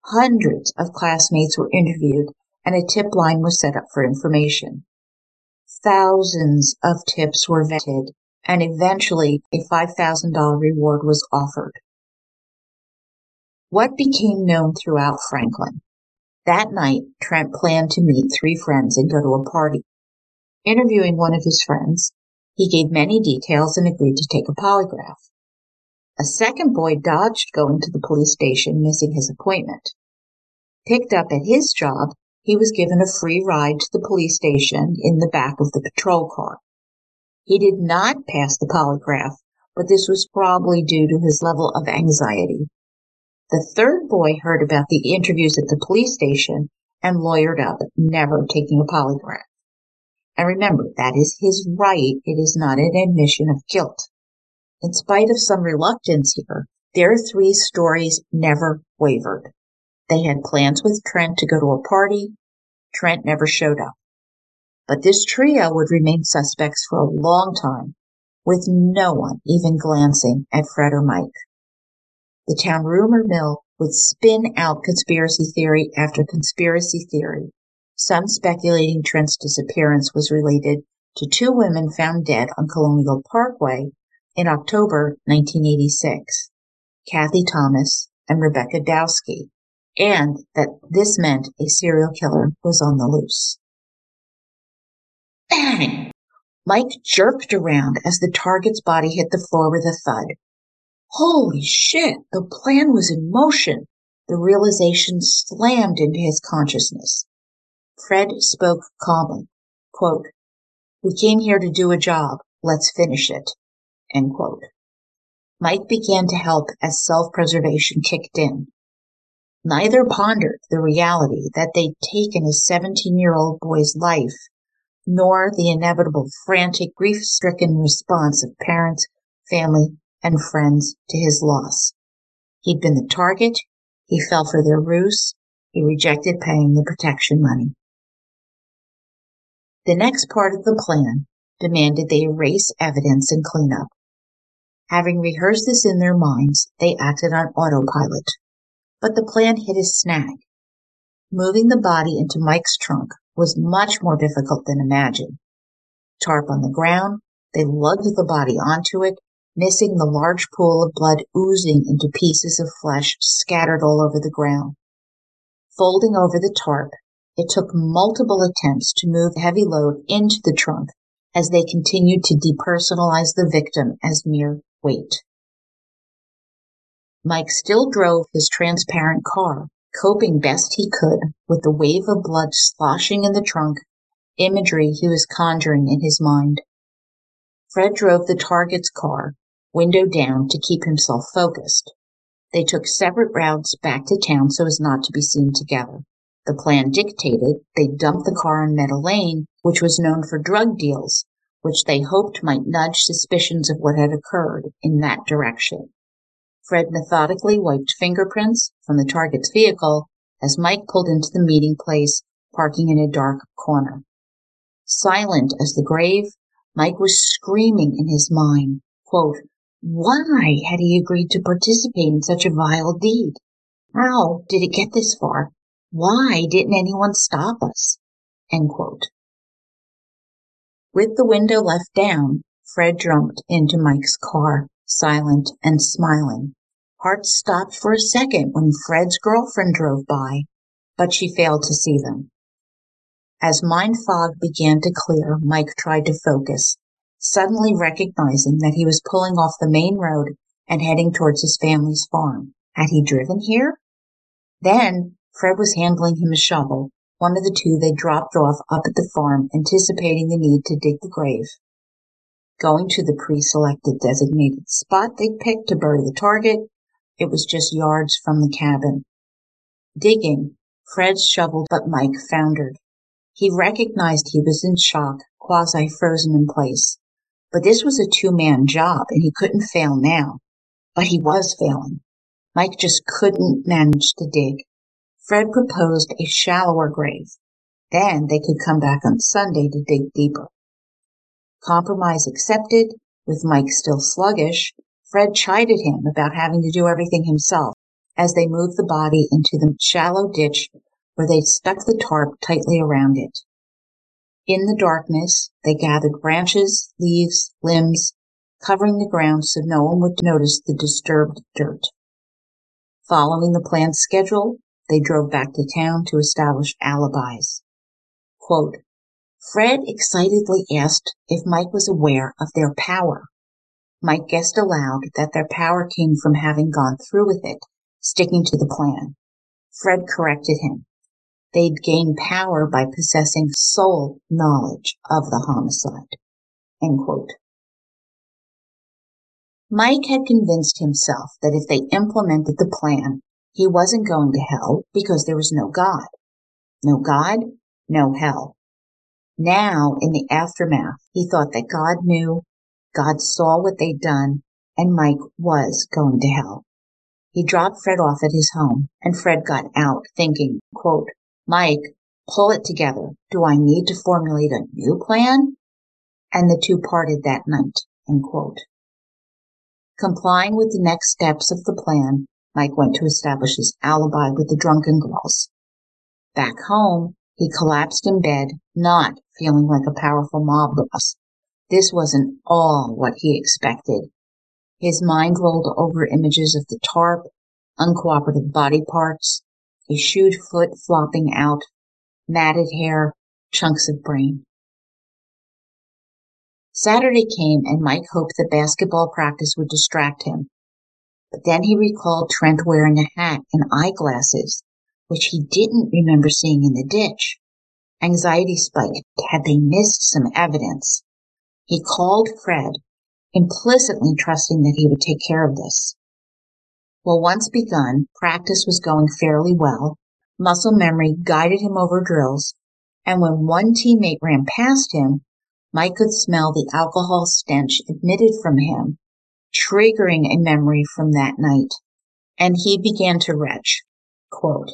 Speaker 4: Hundreds of classmates were interviewed and a tip line was set up for information. Thousands of tips were vetted and eventually a $5,000 reward was offered. What became known throughout Franklin? That night, Trent planned to meet three friends and go to a party. Interviewing one of his friends, he gave many details and agreed to take a polygraph. A second boy dodged going to the police station, missing his appointment. Picked up at his job, he was given a free ride to the police station in the back of the patrol car. He did not pass the polygraph, but this was probably due to his level of anxiety. The third boy heard about the interviews at the police station and lawyered up, never taking a polygraph. And remember, that is his right. It is not an admission of guilt. In spite of some reluctance here, their three stories never wavered. They had plans with Trent to go to a party. Trent never showed up. But this trio would remain suspects for a long time, with no one even glancing at Fred or Mike. The town rumor mill would spin out conspiracy theory after conspiracy theory, some speculating Trent's disappearance was related to two women found dead on Colonial Parkway in October 1986, Cathy Thomas and Rebecca Dowski, and that this meant a serial killer was on the loose. Bang! *clears throat* Mike jerked around as the target's body hit the floor with a thud. Holy shit, the plan was in motion. The realization slammed into his consciousness. Fred spoke calmly. Quote, we came here to do a job. Let's finish it. End quote. Mike began to help as self-preservation kicked in. Neither pondered the reality that they'd taken a 17-year-old boy's life, nor the inevitable frantic, grief-stricken response of parents, family, and friends to his loss. He'd been the target, he fell for their ruse, he rejected paying the protection money. The next part of the plan demanded they erase evidence and clean up. Having rehearsed this in their minds, they acted on autopilot. But the plan hit a snag. Moving the body into Mike's trunk was much more difficult than imagined. Tarp on the ground, they lugged the body onto it missing the large pool of blood oozing into pieces of flesh scattered all over the ground. Folding over the tarp, it took multiple attempts to move the heavy load into the trunk as they continued to depersonalize the victim as mere weight. Mike still drove his transparent car, coping best he could with the wave of blood sloshing in the trunk, imagery he was conjuring in his mind. Fred drove the target's car, window down to keep himself focused. They took separate routes back to town so as not to be seen together. The plan dictated they dump the car on Meadow Lane, which was known for drug deals, which they hoped might nudge suspicions of what had occurred in that direction. Fred methodically wiped fingerprints from the target's vehicle as Mike pulled into the meeting place, parking in a dark corner. Silent as the grave, Mike was screaming in his mind, quote, why had he agreed to participate in such a vile deed? How did it get this far? Why didn't anyone stop us? With the window left down, Fred jumped into Mike's car, silent and smiling. Hearts stopped for a second when Fred's girlfriend drove by, but she failed to see them. As mind fog began to clear, Mike tried to focus, suddenly recognizing that he was pulling off the main road and heading towards his family's farm. Had he driven here? Then Fred was handling him a shovel, one of the two they dropped off up at the farm, anticipating the need to dig the grave. Going to the pre-selected designated spot they'd picked to bury the target, it was just yards from the cabin. Digging, Fred shoveled, but Mike foundered. He recognized he was in shock, quasi frozen in place. But this was a two man job and he couldn't fail now. But he was failing. Mike just couldn't manage to dig. Fred proposed a shallower grave. Then they could come back on Sunday to dig deeper. Compromise accepted, with Mike still sluggish, Fred chided him about having to do everything himself as they moved the body into the shallow ditch where they'd stuck the tarp tightly around it. In the darkness, they gathered branches, leaves, limbs, covering the ground so no one would notice the disturbed dirt. Following the planned schedule, they drove back to town to establish alibis. Quote, Fred excitedly asked if Mike was aware of their power. Mike guessed aloud that their power came from having gone through with it, sticking to the plan. Fred corrected him. They'd gain power by possessing sole knowledge of the homicide. Mike had convinced himself that if they implemented the plan, he wasn't going to hell because there was no God. No God, no hell. Now, in the aftermath, he thought that God knew, God saw what they'd done, and Mike was going to hell. He dropped Fred off at his home, and Fred got out thinking, quote, Mike, pull it together. Do I need to formulate a new plan? And the two parted that night, end quote. Complying with the next steps of the plan, Mike went to establish his alibi with the drunken girls. Back home, he collapsed in bed, not feeling like a powerful mob boss. This wasn't all what he expected. His mind rolled over images of the tarp, uncooperative body parts, a shoed foot flopping out, matted hair, chunks of brain. Saturday came and Mike hoped that basketball practice would distract him. But then he recalled Trent wearing a hat and eyeglasses, which he didn't remember seeing in the ditch. Anxiety spiked. Had they missed some evidence? He called Fred, implicitly trusting that he would take care of this. Well, once begun, practice was going fairly well. Muscle memory guided him over drills, and when one teammate ran past him, Mike could smell the alcohol stench emitted from him, triggering a memory from that night, and he began to retch. Quote,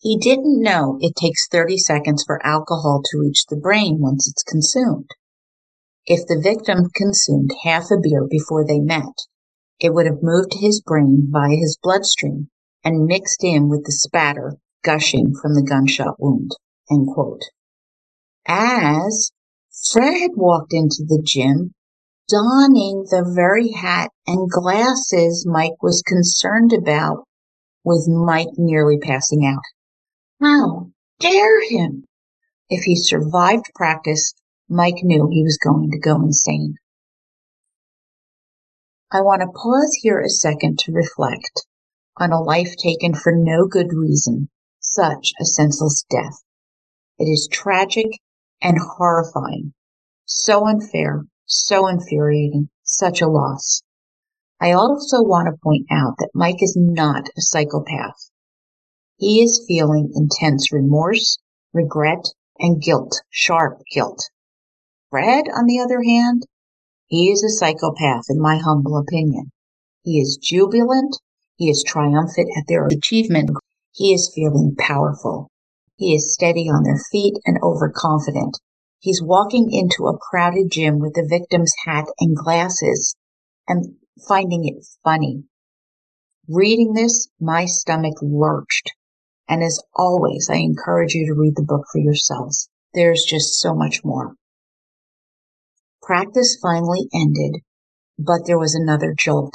Speaker 4: he didn't know it takes 30 seconds for alcohol to reach the brain once it's consumed. If the victim consumed half a beer before they met, it would have moved to his brain via his bloodstream and mixed in with the spatter gushing from the gunshot wound. End quote. As Fred walked into the gym, donning the very hat and glasses Mike was concerned about, with Mike nearly passing out. How dare him! If he survived practice, Mike knew he was going to go insane. I want to pause here a second to reflect on a life taken for no good reason, such a senseless death. It is tragic and horrifying. So unfair, so infuriating, such a loss. I also want to point out that Mike is not a psychopath. He is feeling intense remorse, regret, and guilt, sharp guilt. Fred, on the other hand, he is a psychopath in my humble opinion. He is jubilant. He is triumphant at their achievement. He is feeling powerful. He is steady on their feet and overconfident. He's walking into a crowded gym with the victim's hat and glasses and finding it funny. Reading this, my stomach lurched. And as always, I encourage you to read the book for yourselves. There's just so much more. Practice finally ended, but there was another jolt.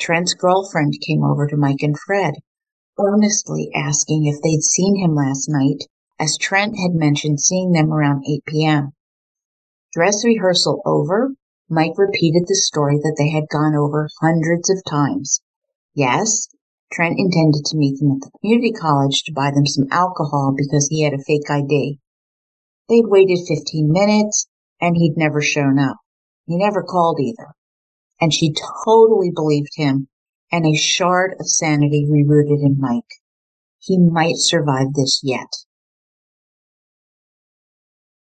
Speaker 4: Trent's girlfriend came over to Mike and Fred earnestly asking if they'd seen him last night, as Trent had mentioned seeing them around 8 p.m. Dress rehearsal over, Mike repeated the story that they had gone over hundreds of times. Yes, Trent intended to meet them at the community college to buy them some alcohol because he had a fake ID. They'd waited 15 minutes and he'd never shown up. He never called either. And she totally believed him and a shard of sanity rerooted in Mike. He might survive this yet.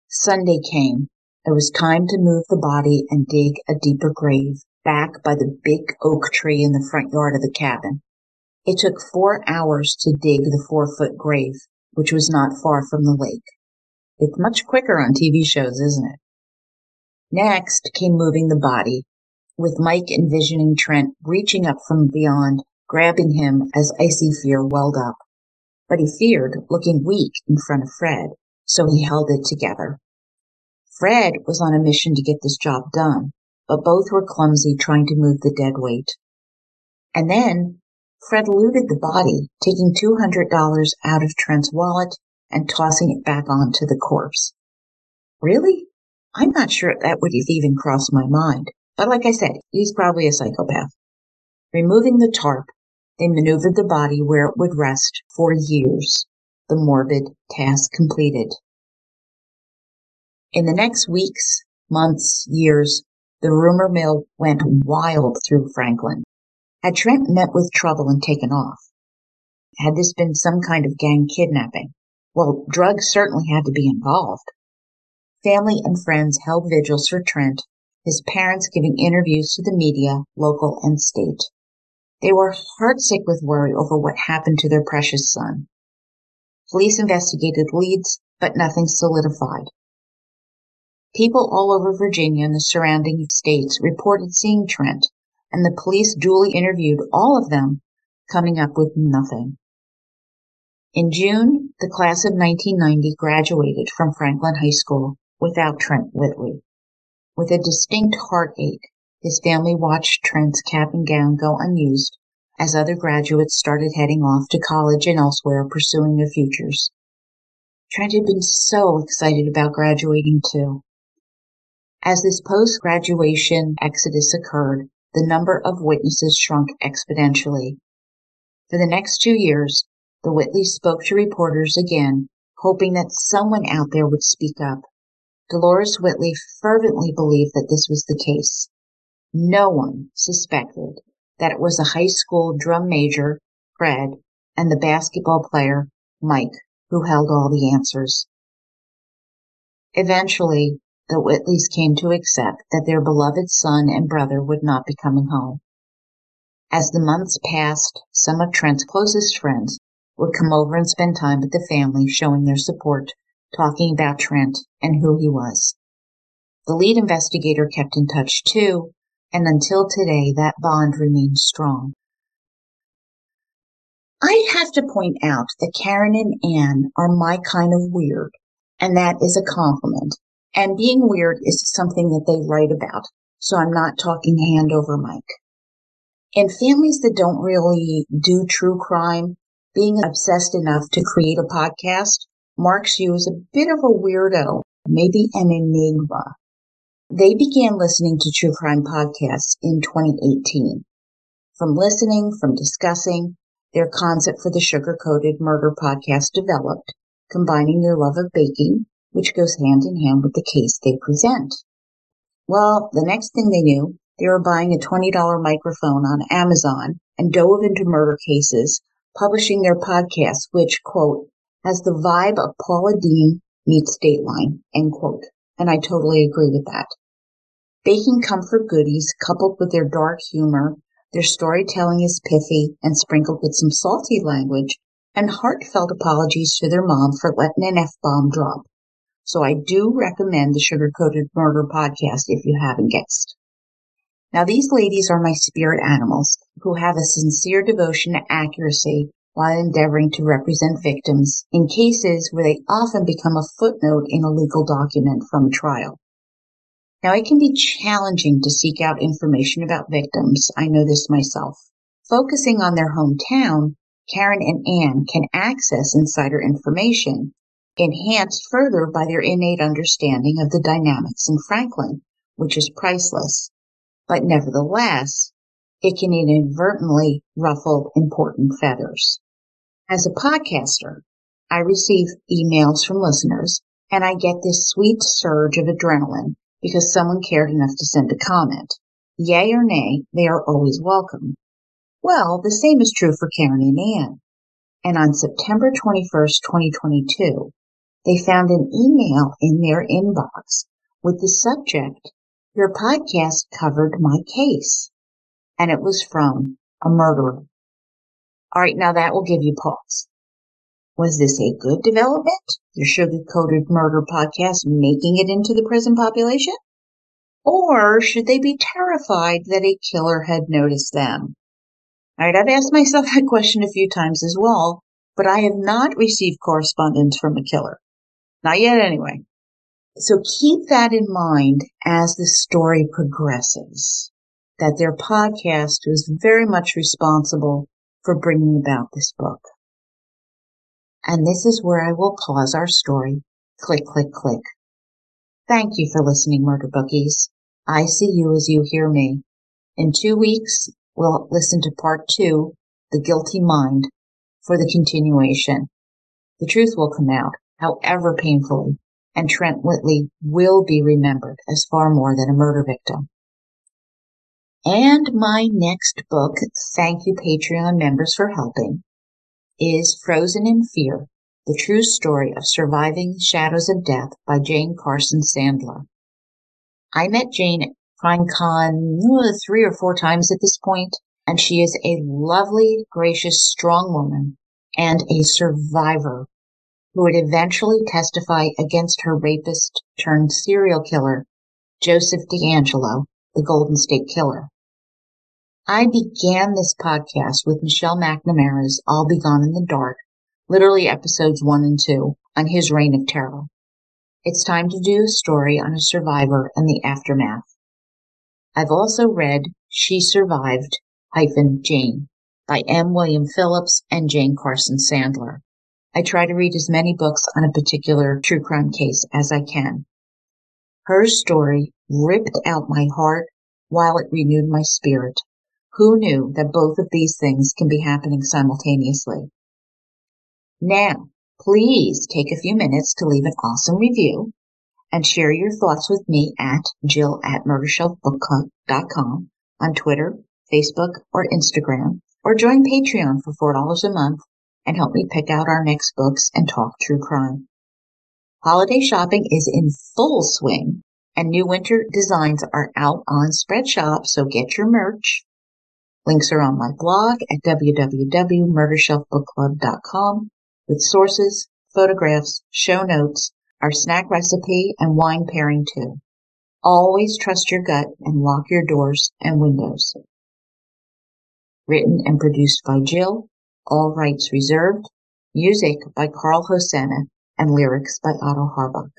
Speaker 4: Sunday came. It was time to move the body and dig a deeper grave back by the big oak tree in the front yard of the cabin. It took four hours to dig the four foot grave, which was not far from the lake. It's much quicker on TV shows, isn't it? Next came moving the body, with Mike envisioning Trent reaching up from beyond, grabbing him as icy fear welled up. But he feared looking weak in front of Fred, so he held it together. Fred was on a mission to get this job done, but both were clumsy trying to move the dead weight. And then Fred looted the body, taking $200 out of Trent's wallet and tossing it back onto the corpse. Really? I'm not sure that would have even crossed my mind, but like I said, he's probably a psychopath. Removing the tarp, they maneuvered the body where it would rest for years, the morbid task completed. In the next weeks, months, years, the rumor mill went wild through Franklin. Had Trent met with trouble and taken off? Had this been some kind of gang kidnapping? Well, drugs certainly had to be involved. Family and friends held vigils for Trent, his parents giving interviews to the media, local and state. They were heartsick with worry over what happened to their precious son. Police investigated leads, but nothing solidified. People all over Virginia and the surrounding states reported seeing Trent, and the police duly interviewed all of them, coming up with nothing. In June, the class of 1990 graduated from Franklin High School without Trent Whitley. With a distinct heartache, his family watched Trent's cap and gown go unused as other graduates started heading off to college and elsewhere pursuing their futures. Trent had been so excited about graduating too. As this post graduation exodus occurred, the number of witnesses shrunk exponentially. For the next two years, the Whitleys spoke to reporters again, hoping that someone out there would speak up. Dolores Whitley fervently believed that this was the case. No one suspected that it was the high school drum major, Fred, and the basketball player, Mike, who held all the answers. Eventually, the Whitleys came to accept that their beloved son and brother would not be coming home. As the months passed, some of Trent's closest friends would come over and spend time with the family, showing their support, talking about Trent and who he was. The lead investigator kept in touch too, and until today that bond remains strong. I have to point out that Karen and Anne are my kind of weird, and that is a compliment. And being weird is something that they write about, so I'm not talking hand over mic. In families that don't really do true crime, being obsessed enough to create a podcast marks you as a bit of a weirdo, maybe an enigma. They began listening to true crime podcasts in 2018. From listening, from discussing, their concept for the sugar coated murder podcast developed, combining their love of baking, which goes hand in hand with the case they present. Well, the next thing they knew, they were buying a $20 microphone on Amazon and dove into murder cases publishing their podcast, which, quote, has the vibe of Paula Deen meets Dateline, end quote. And I totally agree with that. Baking comfort goodies coupled with their dark humor, their storytelling is pithy and sprinkled with some salty language and heartfelt apologies to their mom for letting an F-bomb drop. So I do recommend the Sugar Coated Murder podcast if you haven't guessed. Now, these ladies are my spirit animals who have a sincere devotion to accuracy while endeavoring to represent victims in cases where they often become a footnote in a legal document from a trial. Now, it can be challenging to seek out information about victims. I know this myself. Focusing on their hometown, Karen and Anne can access insider information, enhanced further by their innate understanding of the dynamics in Franklin, which is priceless but nevertheless, it can inadvertently ruffle important feathers. As a podcaster, I receive emails from listeners and I get this sweet surge of adrenaline because someone cared enough to send a comment. Yay or nay, they are always welcome. Well, the same is true for Karen and Anne. And on September 21st, 2022, they found an email in their inbox with the subject, Your podcast covered my case. And it was from a murderer. All right, now that will give you pause. Was this a good development? The sugar coated murder podcast making it into the prison population? Or should they be terrified that a killer had noticed them? All right, I've asked myself *laughs* that question a few times as well, but I have not received correspondence from a killer. Not yet, anyway. So keep that in mind as the story progresses, that their podcast was very much responsible for bringing about this book. And this is where I will pause our story. Click, click, click. Thank you for listening, Murder Bookies. I see you as you hear me. In two weeks, we'll listen to part two, The Guilty Mind, for the continuation. The truth will come out, however painfully, and Trent Whitley will be remembered as far more than a murder victim. And my next book, thank you Patreon members for helping, is Frozen in Fear, the true story of surviving shadows of death by Jane Carson Sandler. I met Jane at CrimeCon uh, three or four times at this point, and she is a lovely, gracious, strong woman and a survivor who would eventually testify against her rapist turned serial killer, Joseph DeAngelo, the Golden State Killer. I began this podcast with Michelle McNamara's I'll Be Gone in the Dark, literally episodes one and two, on his reign of terror. It's time to do a story on a survivor and the aftermath. I've also read She Survived hyphen Jane by M. William Phillips and Jane Carson Sandler. I try to read as many books on a particular true crime case as I can. Her story ripped out my heart while it renewed my spirit. Who knew that both of these things can be happening simultaneously? Now, please take a few minutes to leave an awesome review and share your thoughts with me at Jill at murdershelfbookclub.com on Twitter, Facebook, or Instagram, or join Patreon for $4 a month and help me pick out our next books and talk true crime. Holiday shopping is in full swing and new winter designs are out on Spreadshop, so get your merch. Links are on my blog at www.murdershelfbookclub.com with sources, photographs, show notes, our snack recipe, and wine pairing too. Always trust your gut and lock your doors and windows. Written and produced by Jill, all rights reserved. Music by Karl Hoschna and lyrics by Otto Harbach.